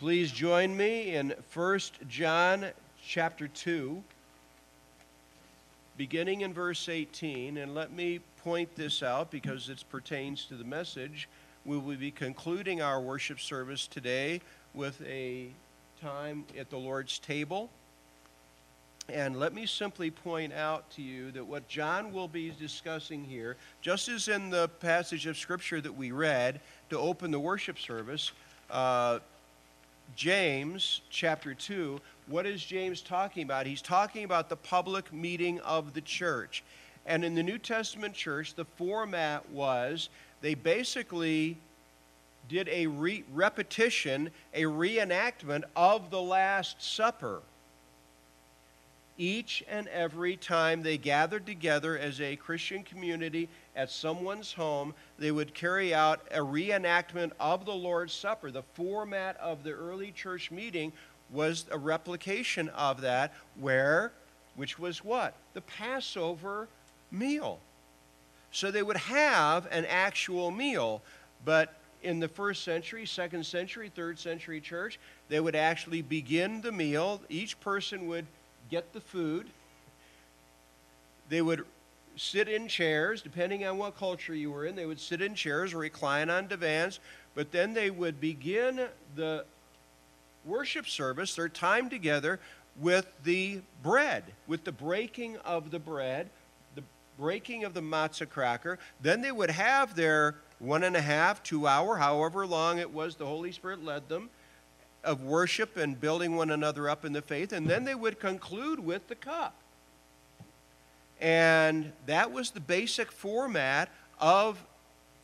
Please join me in 1 John chapter 2, beginning in verse 18. And let me point this out because it pertains to the message. We will be concluding our worship service today with a time at the Lord's table. And let me simply point out to you that what John will be discussing here, just as in the passage of Scripture that we read to open the worship service, uh, James chapter 2, what is James talking about? He's talking about the public meeting of the church. And in the New Testament church, the format was they basically did a re- repetition, a reenactment of the Last Supper each and every time they gathered together as a Christian community at someone's home, they would carry out a reenactment of the Lord's Supper. The format of the early church meeting was a replication of that, where, which was what? The Passover meal. So they would have an actual meal, but in the first century, second century, third century church, they would actually begin the meal. Each person would get the food. They would sit in chairs, depending on what culture you were in. They would sit in chairs or recline on divans, but then they would begin the worship service, their time together, with the bread, with the breaking of the bread, the breaking of the matzah cracker. Then they would have their one and a half, two hour, however long it was the Holy Spirit led them of worship and building one another up in the faith, and then they would conclude with the cup. And that was the basic format of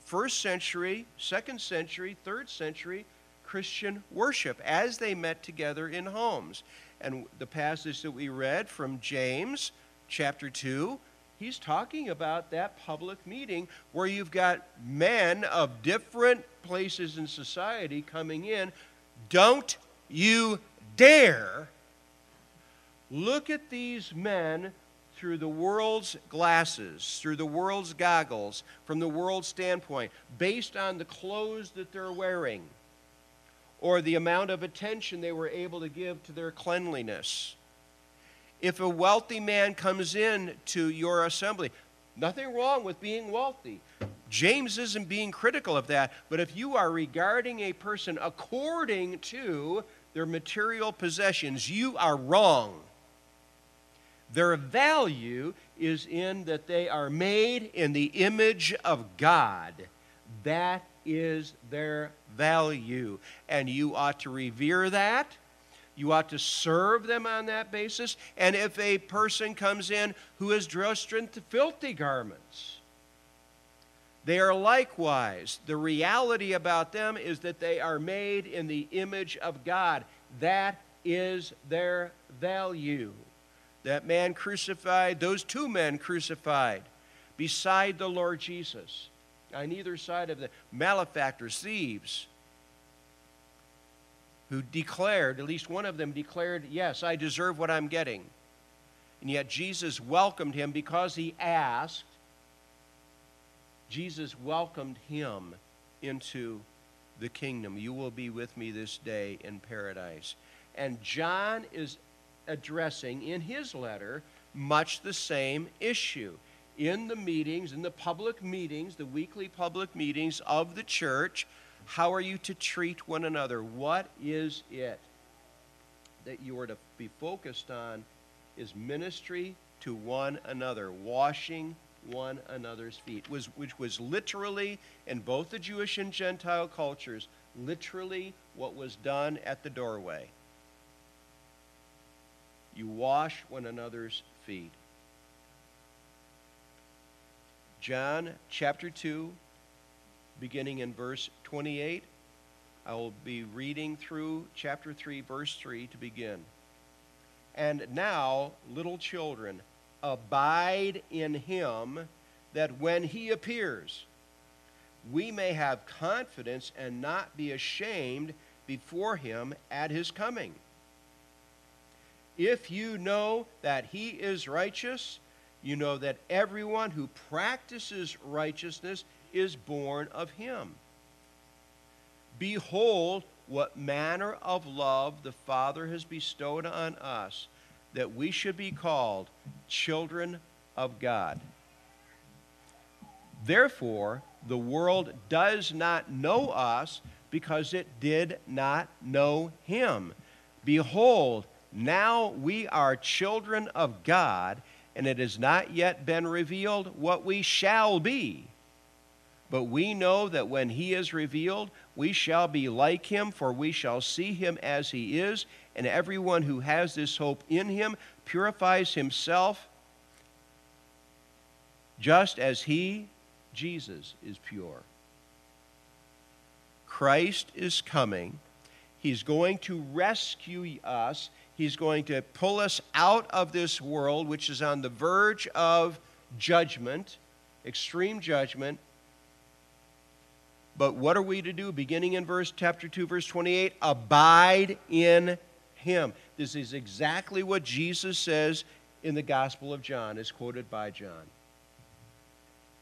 first century, second century, third century Christian worship as they met together in homes. And the passage that we read from James chapter 2, he's talking about that public meeting where you've got men of different places in society coming in don't you dare look at these men through the world's glasses, through the world's goggles, from the world's standpoint, based on the clothes that they're wearing or the amount of attention they were able to give to their cleanliness. If a wealthy man comes in to your assembly, nothing wrong with being wealthy. James isn't being critical of that, but if you are regarding a person according to their material possessions, you are wrong. Their value is in that they are made in the image of God. That is their value. And you ought to revere that. You ought to serve them on that basis. And if a person comes in who is dressed in filthy garments, they are likewise, the reality about them is that they are made in the image of God. That is their value. That man crucified, those two men crucified beside the Lord Jesus, on either side of the malefactors, thieves, who declared, at least one of them declared, Yes, I deserve what I'm getting. And yet Jesus welcomed him because he asked Jesus welcomed him into the kingdom. You will be with me this day in paradise. And John is addressing in his letter much the same issue. In the meetings, in the public meetings, the weekly public meetings of the church, how are you to treat one another? What is it that you are to be focused on? Is ministry to one another, washing one another's feet, was, which was literally, in both the Jewish and Gentile cultures, literally what was done at the doorway. You wash one another's feet. John chapter 2, beginning in verse 28. I will be reading through chapter 3, verse 3 to begin. And now, little children, abide in him, that when he appears, we may have confidence and not be ashamed before him at his coming. If you know that he is righteous, you know that everyone who practices righteousness is born of him. Behold, what manner of love the Father has bestowed on us, that we should be called children of God. Therefore, the world does not know us because it did not know him. Behold, now we are children of God, and it has not yet been revealed what we shall be. But we know that when he is revealed, we shall be like him, for we shall see him as he is. And everyone who has this hope in him purifies himself just as he, Jesus, is pure. Christ is coming. He's going to rescue us. He's going to pull us out of this world, which is on the verge of judgment, extreme judgment. But what are we to do? Beginning in verse chapter 2, verse 28, abide in him. This is exactly what Jesus says in the Gospel of John, as quoted by John.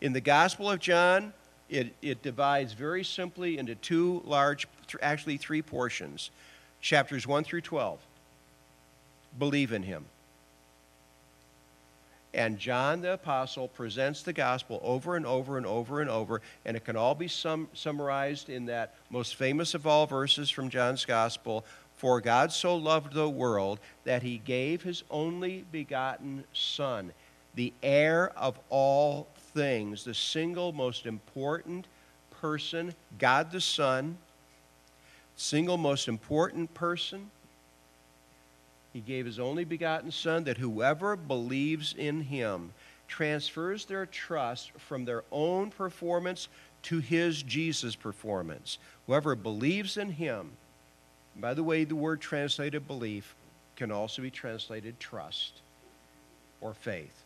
In the Gospel of John, it, it divides very simply into two large, actually three portions chapters 1 through 12. Believe in him. And John the Apostle presents the gospel over and over and over and over, and it can all be sum, summarized in that most famous of all verses from John's gospel For God so loved the world that he gave his only begotten Son, the heir of all things, the single most important person, God the Son, single most important person he gave his only begotten Son that whoever believes in him transfers their trust from their own performance to his Jesus performance. Whoever believes in him, by the way, the word translated belief can also be translated trust or faith.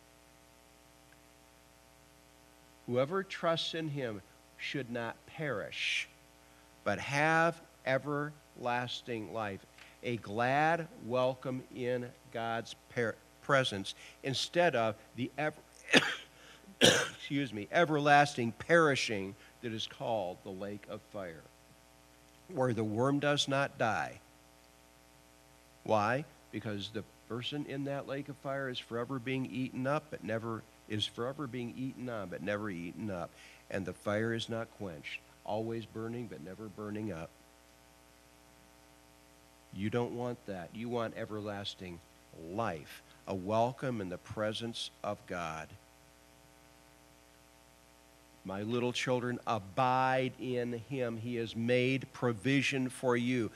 Whoever trusts in him should not perish, but have everlasting life a glad welcome in God's presence instead of the ever, excuse me, everlasting perishing that is called the lake of fire, where the worm does not die. Why? Because the person in that lake of fire is forever being eaten up, but never is forever being eaten on, but never eaten up. And the fire is not quenched, always burning, but never burning up. You don't want that. You want everlasting life, a welcome in the presence of God. My little children, abide in him. He has made provision for you.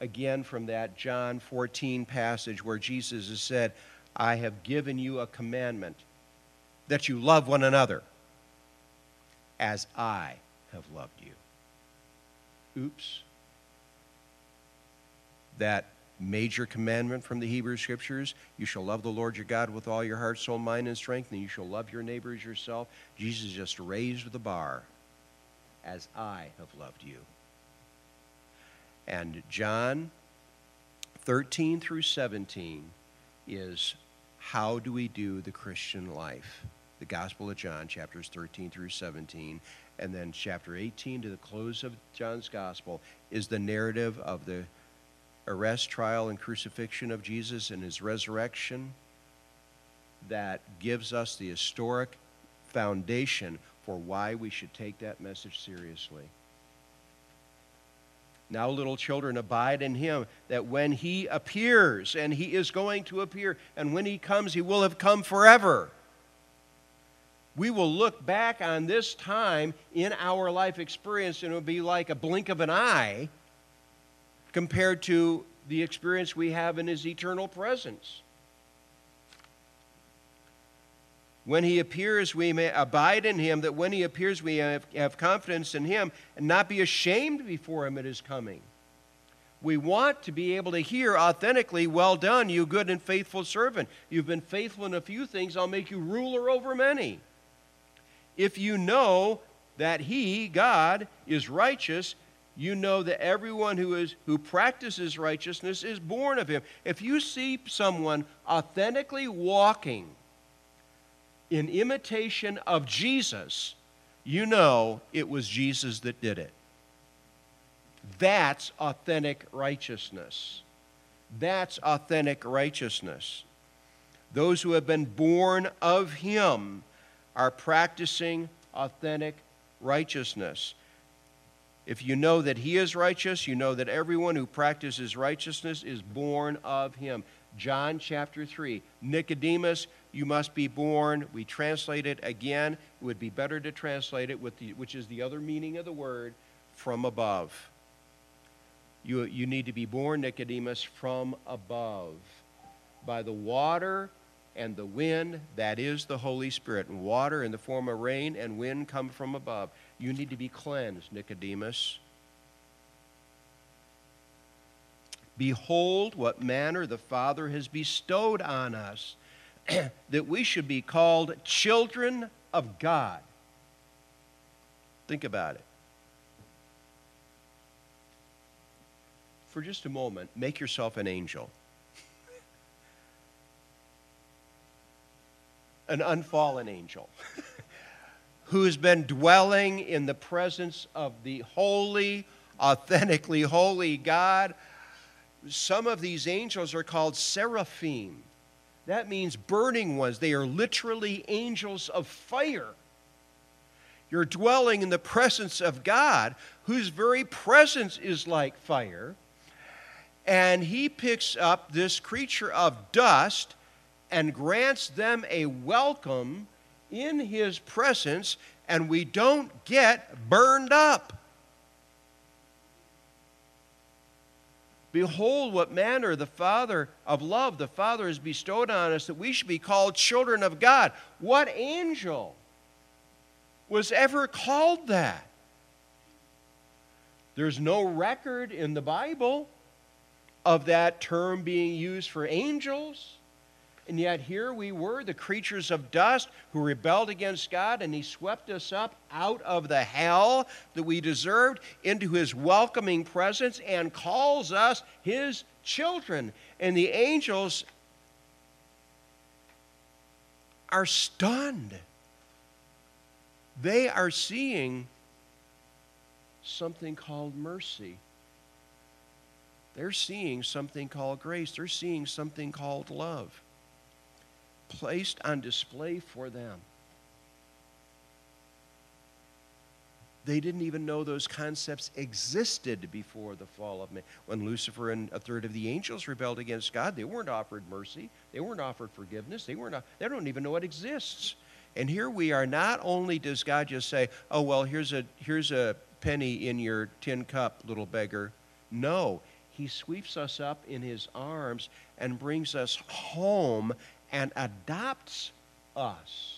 Again, from that John 14 passage where Jesus has said, I have given you a commandment that you love one another as I have loved you. Oops that major commandment from the Hebrew Scriptures. You shall love the Lord your God with all your heart, soul, mind, and strength, and you shall love your neighbor as yourself. Jesus just raised the bar as I have loved you. And John 13 through 17 is how do we do the Christian life? The Gospel of John, chapters 13 through 17. And then chapter 18 to the close of John's Gospel is the narrative of the arrest, trial, and crucifixion of Jesus and his resurrection that gives us the historic foundation for why we should take that message seriously. Now, little children, abide in him, that when he appears, and he is going to appear, and when he comes, he will have come forever. We will look back on this time in our life experience, and it will be like a blink of an eye compared to the experience we have in his eternal presence. When he appears, we may abide in him, that when he appears, we have, confidence in him and not be ashamed before him at his coming. We want to be able to hear authentically, Well done, you good and faithful servant. You've been faithful in a few things, I'll make you ruler over many. If you know that he, God, is righteous, you know that everyone who is who practices righteousness is born of him. If you see someone authentically walking in imitation of Jesus, you know it was Jesus that did it. That's authentic righteousness. That's authentic righteousness. Those who have been born of Him are practicing authentic righteousness. If you know that He is righteous, you know that everyone who practices righteousness is born of Him. John chapter 3. Nicodemus, you must be born. We translate it again. It would be better to translate it, with the, which is the other meaning of the word, from above. You, you need to be born, Nicodemus, from above by the water and the wind, that is the Holy Spirit. And water in the form of rain and wind come from above. You need to be cleansed, Nicodemus. Behold, what manner the Father has bestowed on us, that we should be called children of God. Think about it. For just a moment, make yourself an angel. an unfallen angel who's been dwelling in the presence of the holy, authentically holy God. Some of these angels are called seraphim. That means burning ones. They are literally angels of fire. You're dwelling in the presence of God, whose very presence is like fire. And he picks up this creature of dust and grants them a welcome in his presence, and we don't get burned up. Behold, what manner the Father of love the Father has bestowed on us that we should be called children of God. What angel was ever called that? There's no record in the Bible of that term being used for angels. And yet here we were, the creatures of dust who rebelled against God, and He swept us up out of the hell that we deserved into His welcoming presence and calls us His children. And the angels are stunned. They are seeing something called mercy. They're seeing something called grace. They're seeing something called love placed on display for them. They didn't even know those concepts existed before the fall of man. When Lucifer and a third of the angels rebelled against God, they weren't offered mercy. They weren't offered forgiveness. They, weren't, they don't even know it exists. And here we are, not only does God just say, oh, well, here's a, here's a penny in your tin cup, little beggar. No, he sweeps us up in his arms and brings us home and adopts us.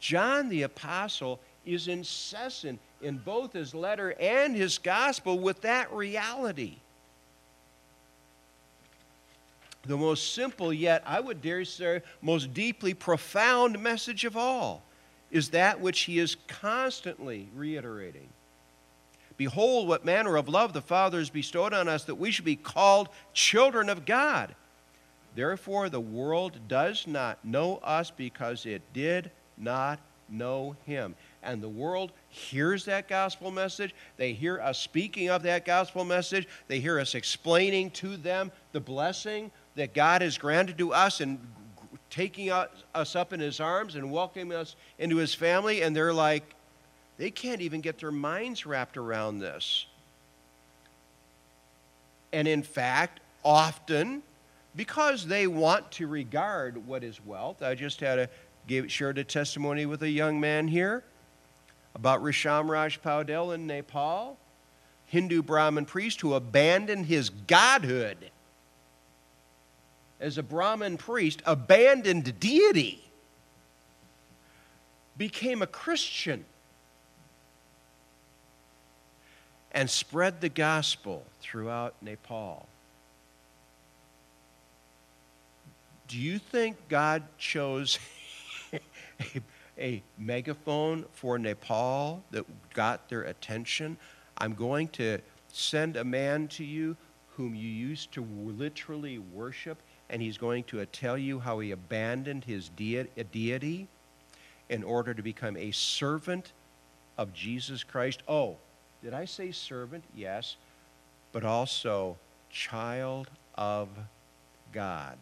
John the Apostle is incessant in both his letter and his gospel with that reality. The most simple, yet I would dare say, most deeply profound message of all is that which he is constantly reiterating. Behold, what manner of love the Father has bestowed on us that we should be called children of God. Therefore, the world does not know us because it did not know him. And the world hears that gospel message. They hear us speaking of that gospel message. They hear us explaining to them the blessing that God has granted to us and taking us up in his arms and welcoming us into his family. And they're like, they can't even get their minds wrapped around this. And in fact, often, because they want to regard what is wealth, I just had a gave, shared a testimony with a young man here about Risham Raj Paudel in Nepal, Hindu Brahmin priest who abandoned his godhood as a Brahmin priest, abandoned deity, became a Christian and spread the gospel throughout Nepal. Do you think God chose a, a, megaphone for Nepal that got their attention? I'm going to send a man to you whom you used to literally worship, and he's going to tell you how he abandoned his deity in order to become a servant of Jesus Christ. Oh, did I say servant? Yes. But also child of God.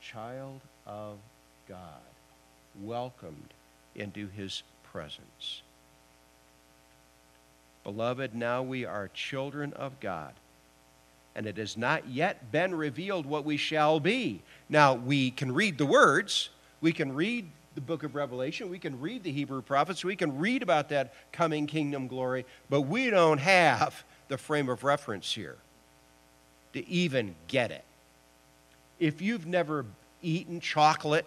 Child of God. Welcomed into his presence. Beloved, now we are children of God. And it has not yet been revealed what we shall be. Now, we can read the words, we can read the book of Revelation, we can read the Hebrew prophets, we can read about that coming kingdom glory, but we don't have the frame of reference here to even get it. If you've never eaten chocolate,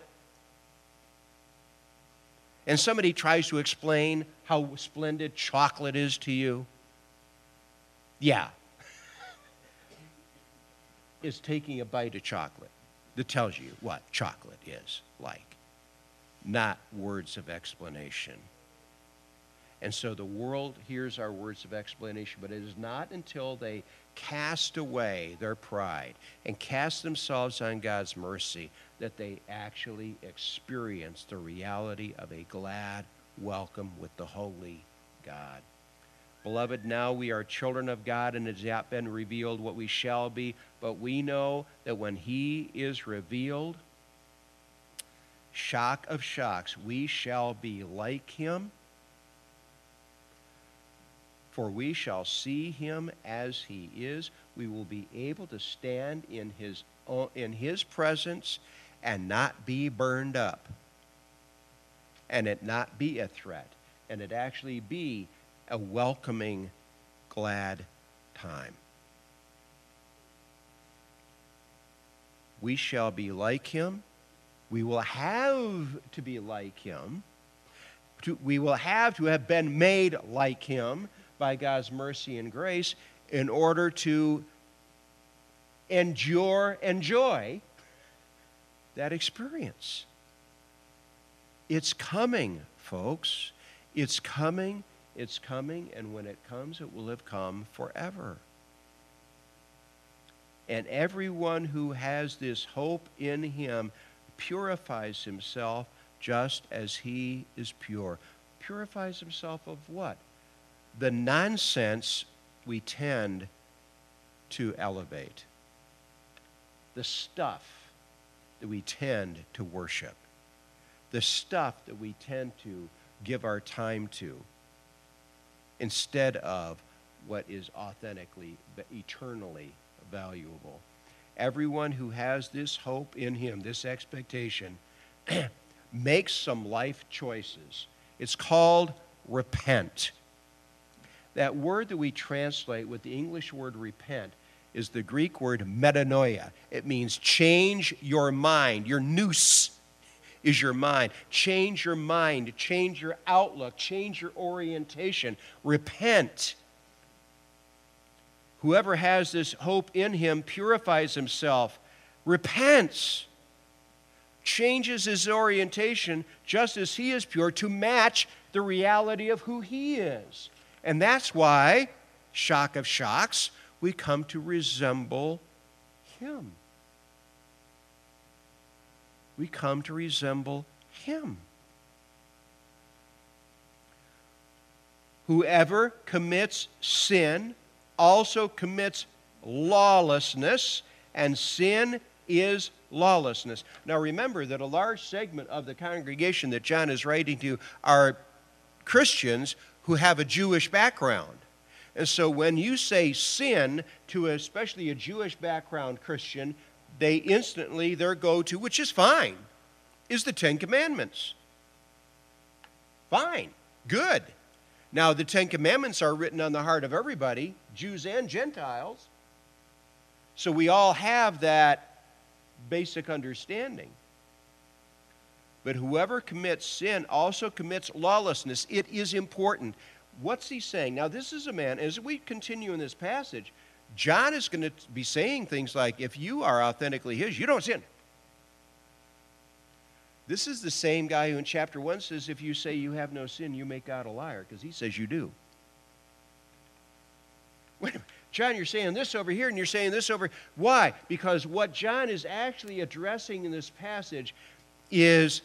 and somebody tries to explain how splendid chocolate is to you, yeah, is taking a bite of chocolate that tells you what chocolate is like, not words of explanation. And so the world hears our words of explanation, but it is not until they cast away their pride and cast themselves on God's mercy that they actually experience the reality of a glad welcome with the holy God. Beloved, now we are children of God, and it has not been revealed what we shall be, but we know that when He is revealed, shock of shocks, we shall be like Him for we shall see him as he is. We will be able to stand in his, uh, in his presence and not be burned up, and it not be a threat, and it actually be a welcoming, glad time. We shall be like him. We will have to be like him. we will have to have been made like him by God's mercy and grace in order to endure, enjoy that experience. It's coming, folks. It's coming, it's coming, and when it comes, it will have come forever. And everyone who has this hope in him purifies himself just as he is pure. Purifies himself of what? the nonsense we tend to elevate, the stuff that we tend to worship, the stuff that we tend to give our time to, instead of what is authentically, eternally valuable. Everyone who has this hope in Him, this expectation, makes some life choices. It's called repent. That word that we translate with the English word repent is the Greek word metanoia. It means change your mind. Your nous is your mind. Change your mind, change your outlook, change your orientation. Repent. Whoever has this hope in him purifies himself, repents, changes his orientation just as he is pure to match the reality of who he is. And that's why, shock of shocks, we come to resemble Him. We come to resemble Him. Whoever commits sin also commits lawlessness, and sin is lawlessness. Now remember that a large segment of the congregation that John is writing to are Christians who have a Jewish background. And so when you say sin to especially a Jewish background Christian, they instantly, their go to, which is fine, is the Ten Commandments. Fine, good. Now, the Ten Commandments are written on the heart of everybody, Jews and Gentiles. So we all have that basic understanding. But whoever commits sin also commits lawlessness. It is important. What's he saying? Now, this is a man, as we continue in this passage, John is going to be saying things like, if you are authentically his, you don't sin. This is the same guy who in chapter 1 says, if you say you have no sin, you make God a liar, because he says you do. Wait. John, you're saying this over here and you're saying this over. Why? Because what John is actually addressing in this passage is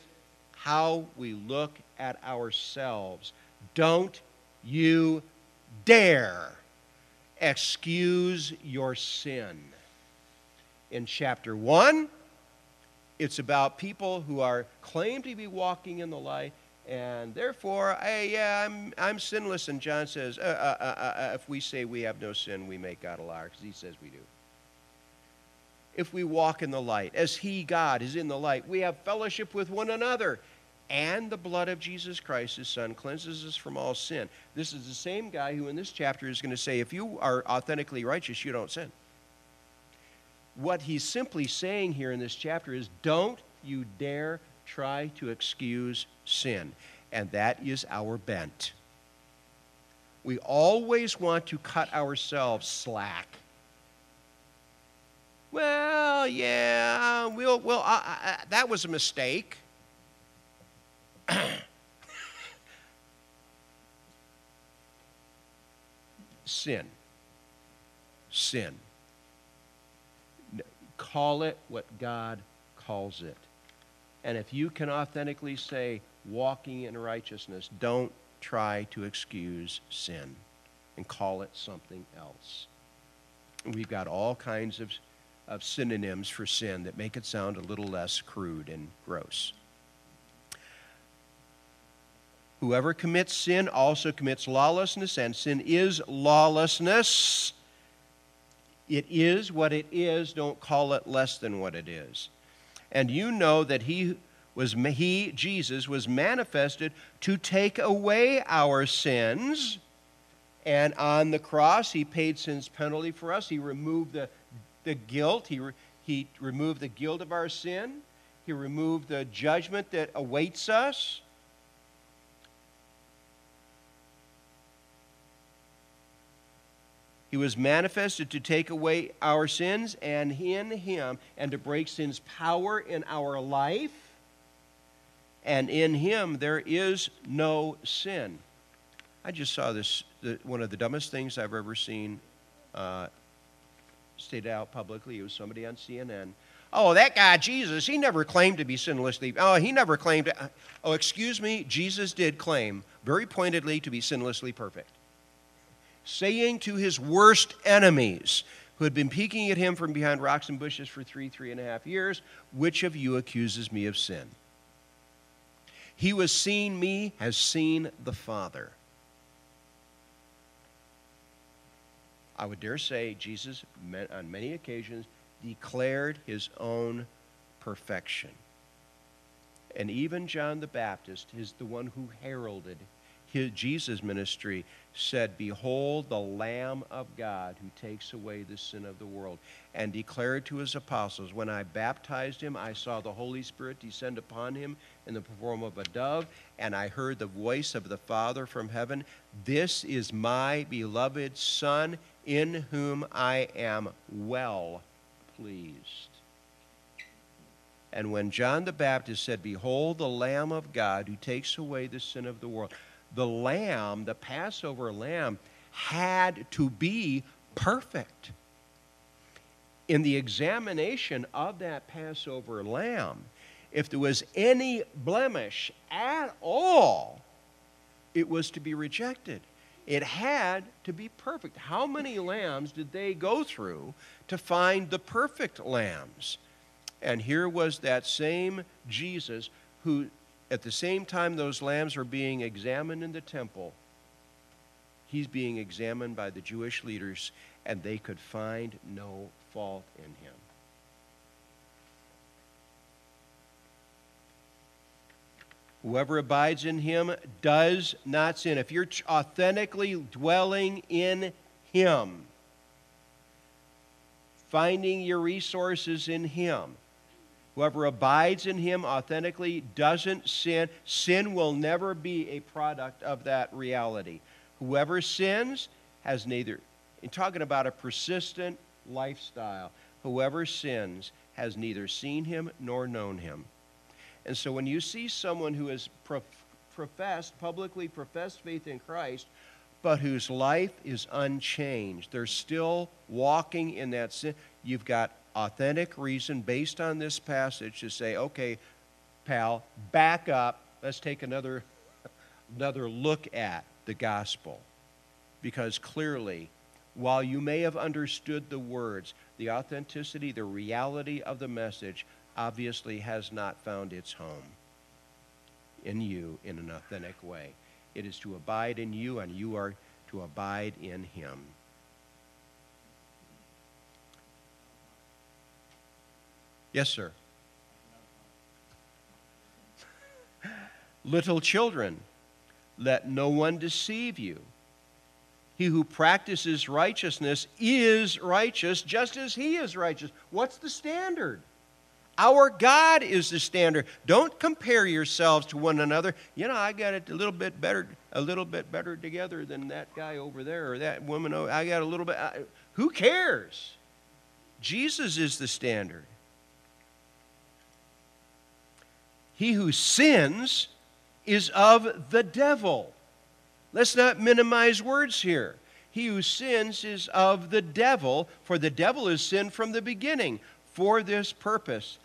how we look at ourselves. Don't you dare excuse your sin. In chapter 1, it's about people who are claim to be walking in the light and therefore hey yeah i'm, I'm sinless. And john says uh, uh, uh, uh if we say we have no sin we make god a liar because he says we do. If we walk in the light as he god is in the light we have fellowship with one another. And the blood of jesus christ his son cleanses us from all sin. This is the same guy who in this chapter is going to say if you are authentically righteous you don't sin what he's simply saying here in this chapter is don't you dare try to excuse sin. And that is our bent. We always want to cut ourselves slack. Well, yeah, we'll, we'll, that was a mistake. sin. Sin. Call it what God calls it. And if you can authentically say, walking in righteousness, don't try to excuse sin and call it something else. We've got all kinds of, of synonyms for sin that make it sound a little less crude and gross. Whoever commits sin also commits lawlessness, and sin is lawlessness. It is what it is. Don't call it less than what it is. And you know that he was he Jesus was manifested to take away our sins. And on the cross, he paid sin's penalty for us. He removed the, the guilt. He, he removed the guilt of our sin. He removed the judgment that awaits us. He was manifested to take away our sins, and in him, and to break sin's power in our life. And in him there is no sin. I just saw this, the, one of the dumbest things I've ever seen uh, stated out publicly. It was somebody on CNN. Oh, that guy, Jesus, he never claimed to be sinlessly. Oh, he never claimed. Oh, excuse me, Jesus did claim very pointedly to be sinlessly perfect saying to his worst enemies who had been peeking at him from behind rocks and bushes for three, three and a half years, Which of you accuses me of sin? He who has seen me has seen the Father. I would dare say Jesus, on many occasions, declared his own perfection. And even John the Baptist is the one who heralded his, Jesus' ministry said, Behold the Lamb of God who takes away the sin of the world, and declared to his apostles, When I baptized him, I saw the Holy Spirit descend upon him in the form of a dove, and I heard the voice of the Father from heaven This is my beloved Son, in whom I am well pleased. And when John the Baptist said, Behold the Lamb of God who takes away the sin of the world, the lamb, the Passover lamb, had to be perfect. In the examination of that Passover lamb, if there was any blemish at all, it was to be rejected. It had to be perfect. How many lambs did they go through to find the perfect lambs? And here was that same Jesus who at the same time those lambs are being examined in the temple, he's being examined by the Jewish leaders, and they could find no fault in him. Whoever abides in him does not sin. If you're authentically dwelling in him, finding your resources in him, Whoever abides in him authentically doesn't sin. Sin will never be a product of that reality. Whoever sins has neither, in talking about a persistent lifestyle, whoever sins has neither seen him nor known him. And so when you see someone who has professed, publicly professed faith in Christ, but whose life is unchanged, they're still walking in that sin, you've got authentic reason based on this passage to say, okay, pal, back up. Let's take another another look at the gospel. Because clearly, while you may have understood the words, the authenticity, the reality of the message obviously has not found its home in you in an authentic way. It is to abide in you, and you are to abide in him. Yes, sir. Little children, let no one deceive you. He who practices righteousness is righteous just as he is righteous. What's the standard? Our God is the standard. Don't compare yourselves to one another. You know, I got it a little bit better, a little bit better together than that guy over there or that woman. Over, I got a little bit. I, who cares? Jesus is the standard. He who sins is of the devil. Let's not minimize words here. He who sins is of the devil, for the devil has sinned from the beginning. For this purpose,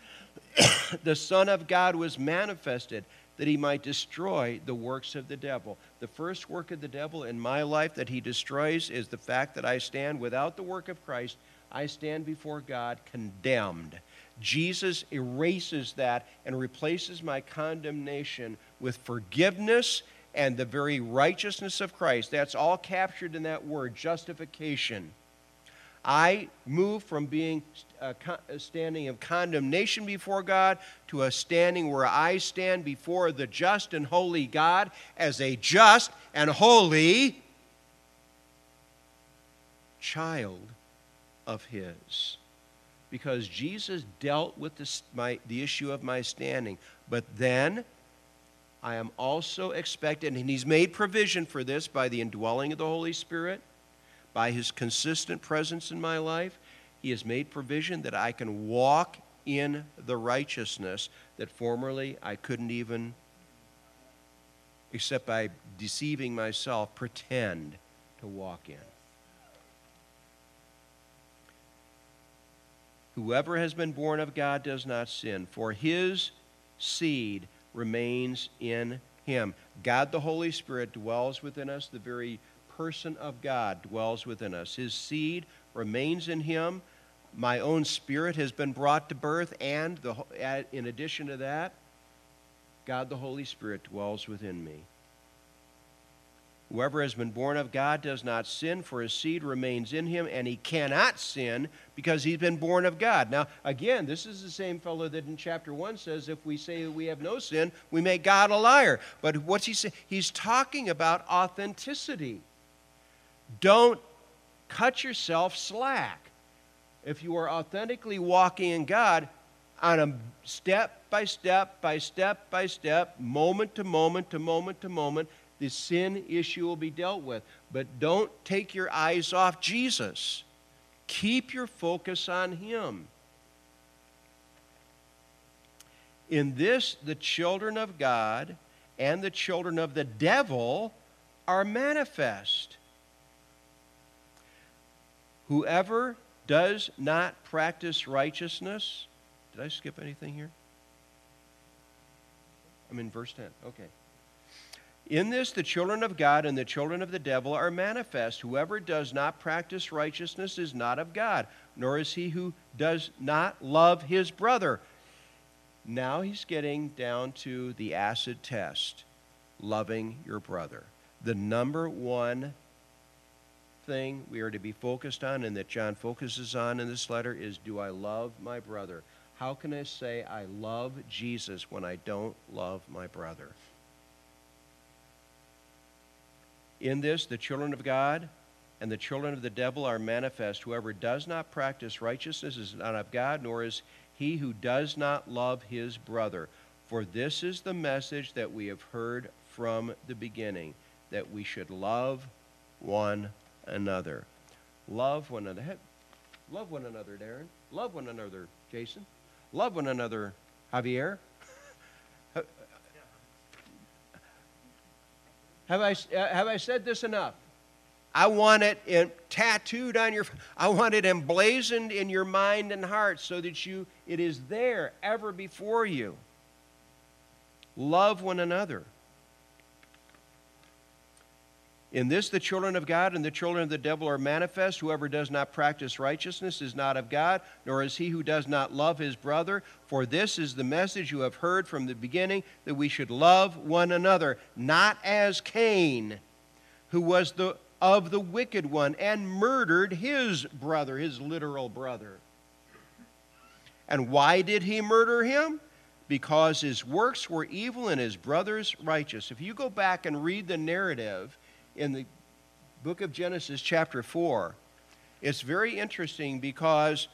the Son of God was manifested that he might destroy the works of the devil. The first work of the devil in my life that he destroys is the fact that I stand without the work of Christ. I stand before God condemned. Jesus erases that and replaces my condemnation with forgiveness and the very righteousness of Christ. That's all captured in that word, justification. I move from being uh, a, a uh, standing of condemnation before God to a standing where I stand before the just and holy God as a just and holy child of His because Jesus dealt with this, my, the issue of my standing. But then I am also expected, and He's made provision for this by the indwelling of the Holy Spirit, by His consistent presence in my life. He has made provision that I can walk in the righteousness that formerly I couldn't even, except by deceiving myself, pretend to walk in. Whoever has been born of God does not sin, for his seed remains in him. God the Holy Spirit dwells within us. The very person of God dwells within us. His seed remains in him. My own spirit has been brought to birth, and the, in addition to that, God the Holy Spirit dwells within me. Whoever has been born of God does not sin, for his seed remains in him, and he cannot sin because he's been born of God. Now, again, this is the same fellow that in chapter 1 says, if we say we have no sin, we make God a liar. But what's he saying? He's talking about authenticity. Don't cut yourself slack. If you are authentically walking in God on a step by step by step by step, moment to moment to moment to moment, the sin issue will be dealt with. But don't take your eyes off Jesus. Keep your focus on Him. In this, the children of God and the children of the devil are manifest. Whoever does not practice righteousness, did I skip anything here? I'm in verse 10. Okay. In this, the children of God and the children of the devil are manifest. Whoever does not practice righteousness is not of God, nor is he who does not love his brother. Now he's getting down to the acid test loving your brother. The number one thing we are to be focused on and that John focuses on in this letter is do I love my brother? How can I say I love Jesus when I don't love my brother? In this, the children of God and the children of the devil are manifest. Whoever does not practice righteousness is not of God, nor is he who does not love his brother. For this is the message that we have heard from the beginning that we should love one another. Love one another. Love one another, Darren. Love one another, Jason. Love one another, Javier. Have I, uh, have I said this enough? I want it in, tattooed on your I want it emblazoned in your mind and heart so that you it is there ever before you. Love one another. In this, the children of God and the children of the devil are manifest. Whoever does not practice righteousness is not of God, nor is he who does not love his brother. For this is the message you have heard from the beginning that we should love one another, not as Cain, who was the, of the wicked one and murdered his brother, his literal brother. And why did he murder him? Because his works were evil and his brother's righteous. If you go back and read the narrative, in the book of Genesis, chapter 4, it's very interesting because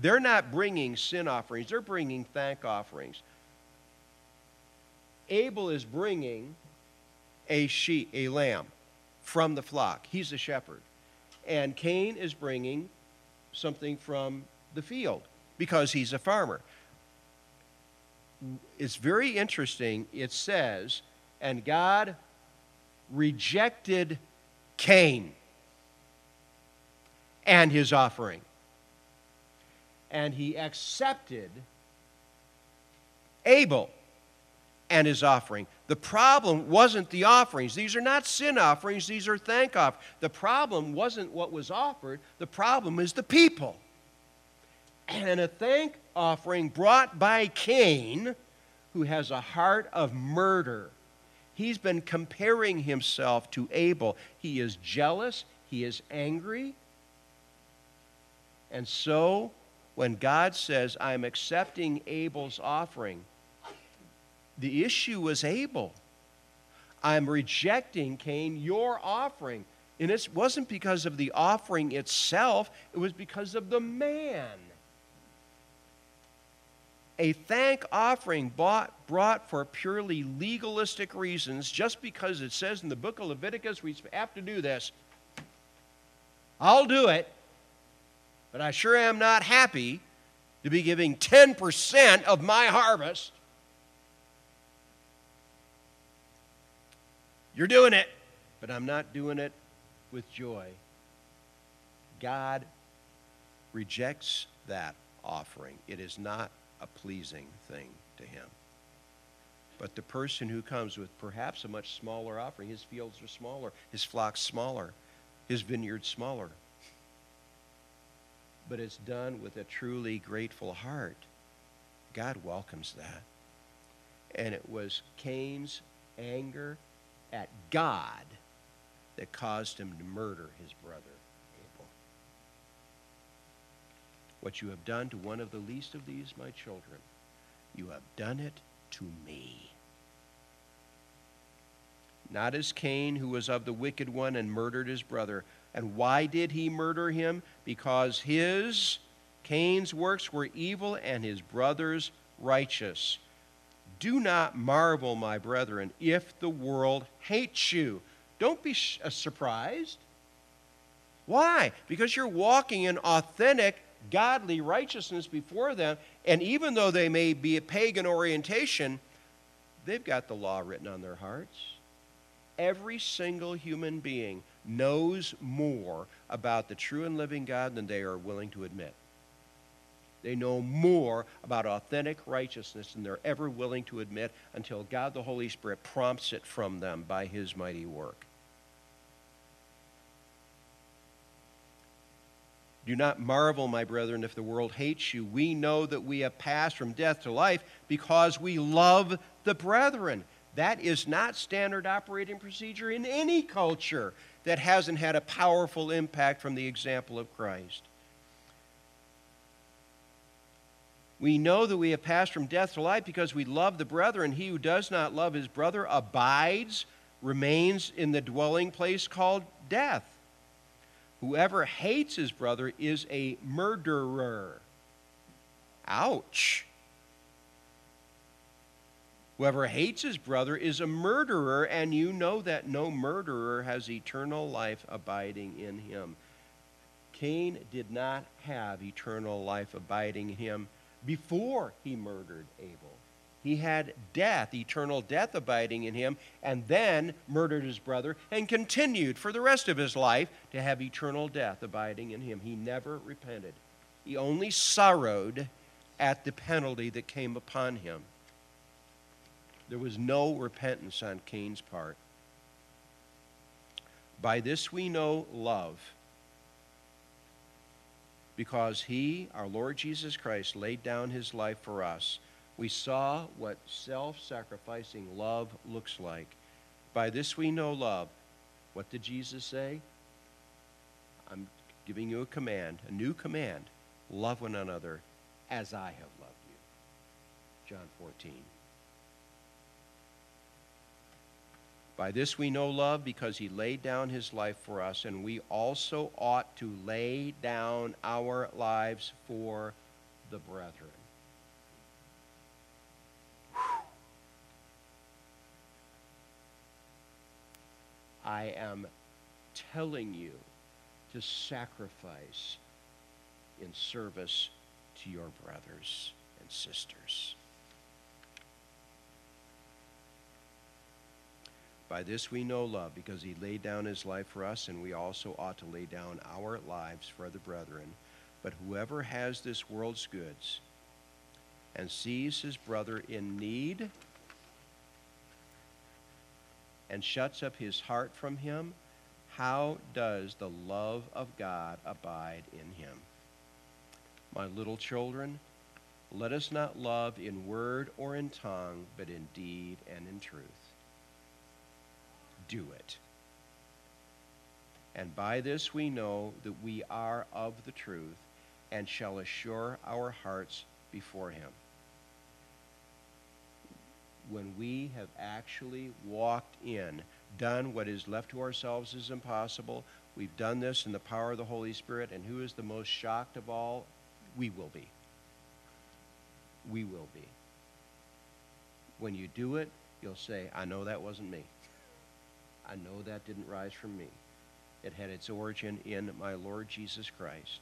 they're not bringing sin offerings, they're bringing thank offerings. Abel is bringing a sheep, a lamb from the flock. He's a shepherd. And Cain is bringing something from the field because he's a farmer. It's very interesting. It says, and God rejected Cain and his offering. And he accepted Abel and his offering. The problem wasn't the offerings. These are not sin offerings, these are thank offerings. The problem wasn't what was offered, the problem is the people. And a thank offering brought by Cain, who has a heart of murder He's been comparing himself to Abel. He is jealous, he is angry. And so, when God says, I'm accepting Abel's offering, the issue was Abel. I'm rejecting, Cain, your offering. And it wasn't because of the offering itself, it was because of the man a thank offering bought, brought for purely legalistic reasons, just because it says in the book of Leviticus we have to do this, I'll do it, but I sure am not happy to be giving 10% of my harvest. You're doing it, but I'm not doing it with joy. God rejects that offering. It is not a pleasing thing to him. But the person who comes with perhaps a much smaller offering, his fields are smaller, his flocks smaller, his vineyard smaller. But it's done with a truly grateful heart. God welcomes that. And it was Cain's anger at God that caused him to murder his brother. What you have done to one of the least of these, my children, you have done it to me. Not as Cain, who was of the wicked one and murdered his brother. And why did he murder him? Because his, Cain's works were evil and his brother's righteous. Do not marvel, my brethren, if the world hates you. Don't be uh, surprised. Why? Because you're walking in authentic godly righteousness before them. And even though they may be a pagan orientation, they've got the law written on their hearts. Every single human being knows more about the true and living God than they are willing to admit. They know more about authentic righteousness than they're ever willing to admit until God the Holy Spirit prompts it from them by his mighty work. Do not marvel, my brethren, if the world hates you. We know that we have passed from death to life because we love the brethren. That is not standard operating procedure in any culture that hasn't had a powerful impact from the example of Christ. We know that we have passed from death to life because we love the brethren. He who does not love his brother abides, remains in the dwelling place called death. Whoever hates his brother is a murderer. Ouch. Whoever hates his brother is a murderer, and you know that no murderer has eternal life abiding in him. Cain did not have eternal life abiding in him before he murdered Abel. He had death, eternal death abiding in him, and then murdered his brother and continued for the rest of his life to have eternal death abiding in him. He never repented. He only sorrowed at the penalty that came upon him. There was no repentance on Cain's part. By this we know love, because he, our Lord Jesus Christ, laid down his life for us. We saw what self sacrificing love looks like. By this we know love. What did Jesus say? I'm giving you a command, a new command. Love one another as I have loved you. John 14. By this we know love because he laid down his life for us, and we also ought to lay down our lives for the brethren. I am telling you to sacrifice in service to your brothers and sisters. By this we know love, because he laid down his life for us, and we also ought to lay down our lives for the brethren. But whoever has this world's goods and sees his brother in need and shuts up his heart from him, how does the love of God abide in him? My little children, let us not love in word or in tongue, but in deed and in truth do it. And by this we know that we are of the truth and shall assure our hearts before Him. When we have actually walked in, done what is left to ourselves is impossible, we've done this in the power of the Holy Spirit, and who is the most shocked of all? We will be. We will be. When you do it, you'll say, I know that wasn't me. I know that didn't rise from me. It had its origin in my Lord Jesus Christ.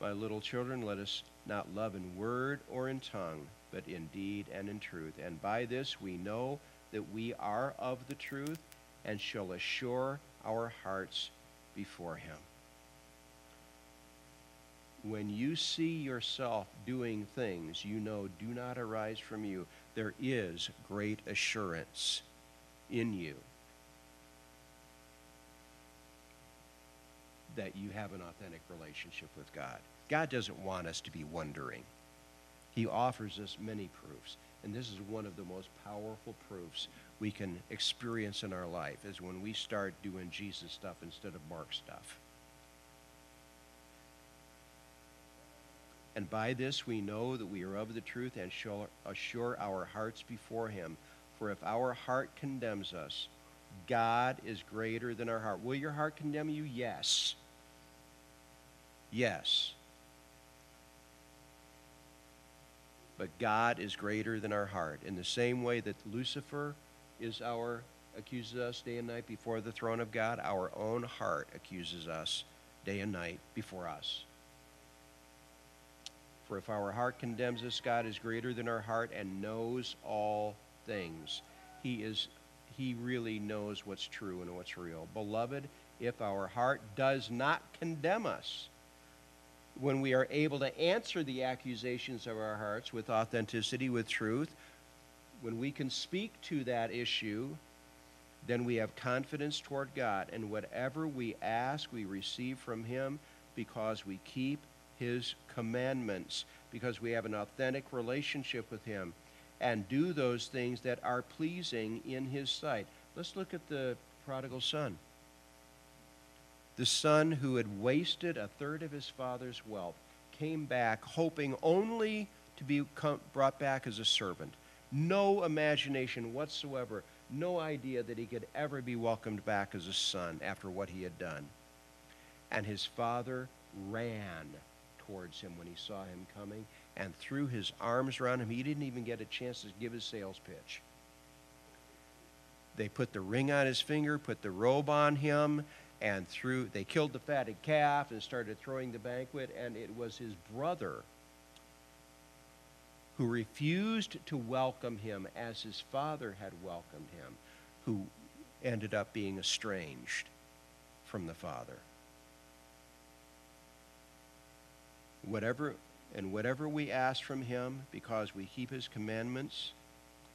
My little children, let us not love in word or in tongue, but in deed and in truth. And by this we know that we are of the truth and shall assure our hearts before Him. When you see yourself doing things you know do not arise from you, there is great assurance in you that you have an authentic relationship with God. God doesn't want us to be wondering. He offers us many proofs, and this is one of the most powerful proofs we can experience in our life is when we start doing Jesus stuff instead of Mark stuff. And by this we know that we are of the truth and shall assure our hearts before him. For if our heart condemns us, God is greater than our heart. Will your heart condemn you? Yes. Yes. But God is greater than our heart. In the same way that Lucifer is our accuses us day and night before the throne of God, our own heart accuses us day and night before us. For if our heart condemns us, God is greater than our heart and knows all things. He is he really knows what's true and what's real. Beloved, if our heart does not condemn us, when we are able to answer the accusations of our hearts with authenticity, with truth, when we can speak to that issue, then we have confidence toward God. And whatever we ask, we receive from Him because we keep His commandments, because we have an authentic relationship with Him and do those things that are pleasing in his sight. Let's look at the prodigal son. The son who had wasted a third of his father's wealth came back hoping only to be brought back as a servant. No imagination whatsoever, no idea that he could ever be welcomed back as a son after what he had done. And his father ran towards him when he saw him coming and threw his arms around him. He didn't even get a chance to give his sales pitch. They put the ring on his finger, put the robe on him, and threw they killed the fatted calf and started throwing the banquet, and it was his brother who refused to welcome him as his father had welcomed him, who ended up being estranged from the father. Whatever and whatever we ask from him because we keep his commandments,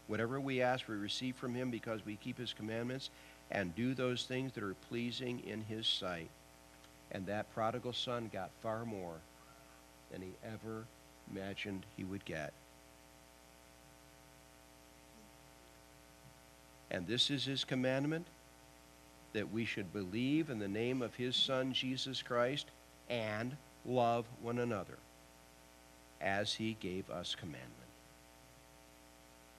whatever we ask, we receive from him because we keep his commandments. And do those things that are pleasing in his sight. And that prodigal son got far more than he ever imagined he would get. And this is his commandment that we should believe in the name of his Son, Jesus Christ, and love one another as he gave us commandment.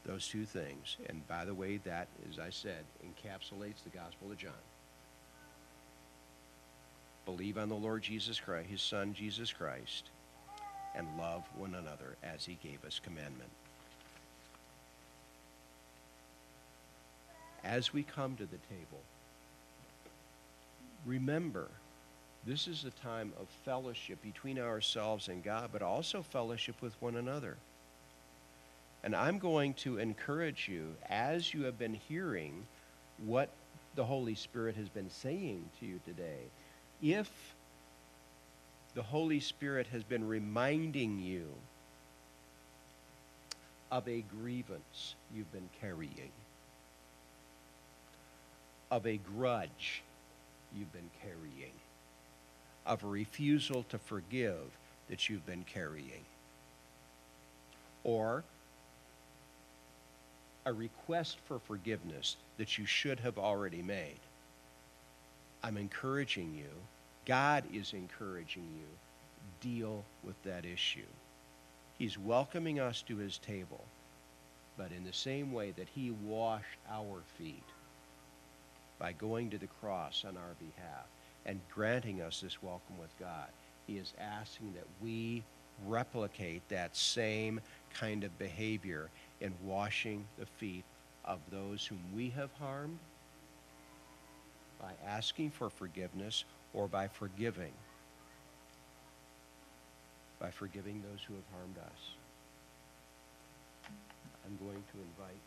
Those two things. And by the way, that, as I said, encapsulates the Gospel of John. Believe on the Lord Jesus Christ, his Son, Jesus Christ, and love one another as he gave us commandment. As we come to the table, remember this is a time of fellowship between ourselves and God, but also fellowship with one another. And I'm going to encourage you, as you have been hearing what the Holy Spirit has been saying to you today, if the Holy Spirit has been reminding you of a grievance you've been carrying, of a grudge you've been carrying, of a refusal to forgive that you've been carrying, or a request for forgiveness that you should have already made. I'm encouraging you, God is encouraging you, deal with that issue. He's welcoming us to his table, but in the same way that he washed our feet by going to the cross on our behalf and granting us this welcome with God, he is asking that we replicate that same kind of behavior in washing the feet of those whom we have harmed by asking for forgiveness or by forgiving. By forgiving those who have harmed us. I'm going to invite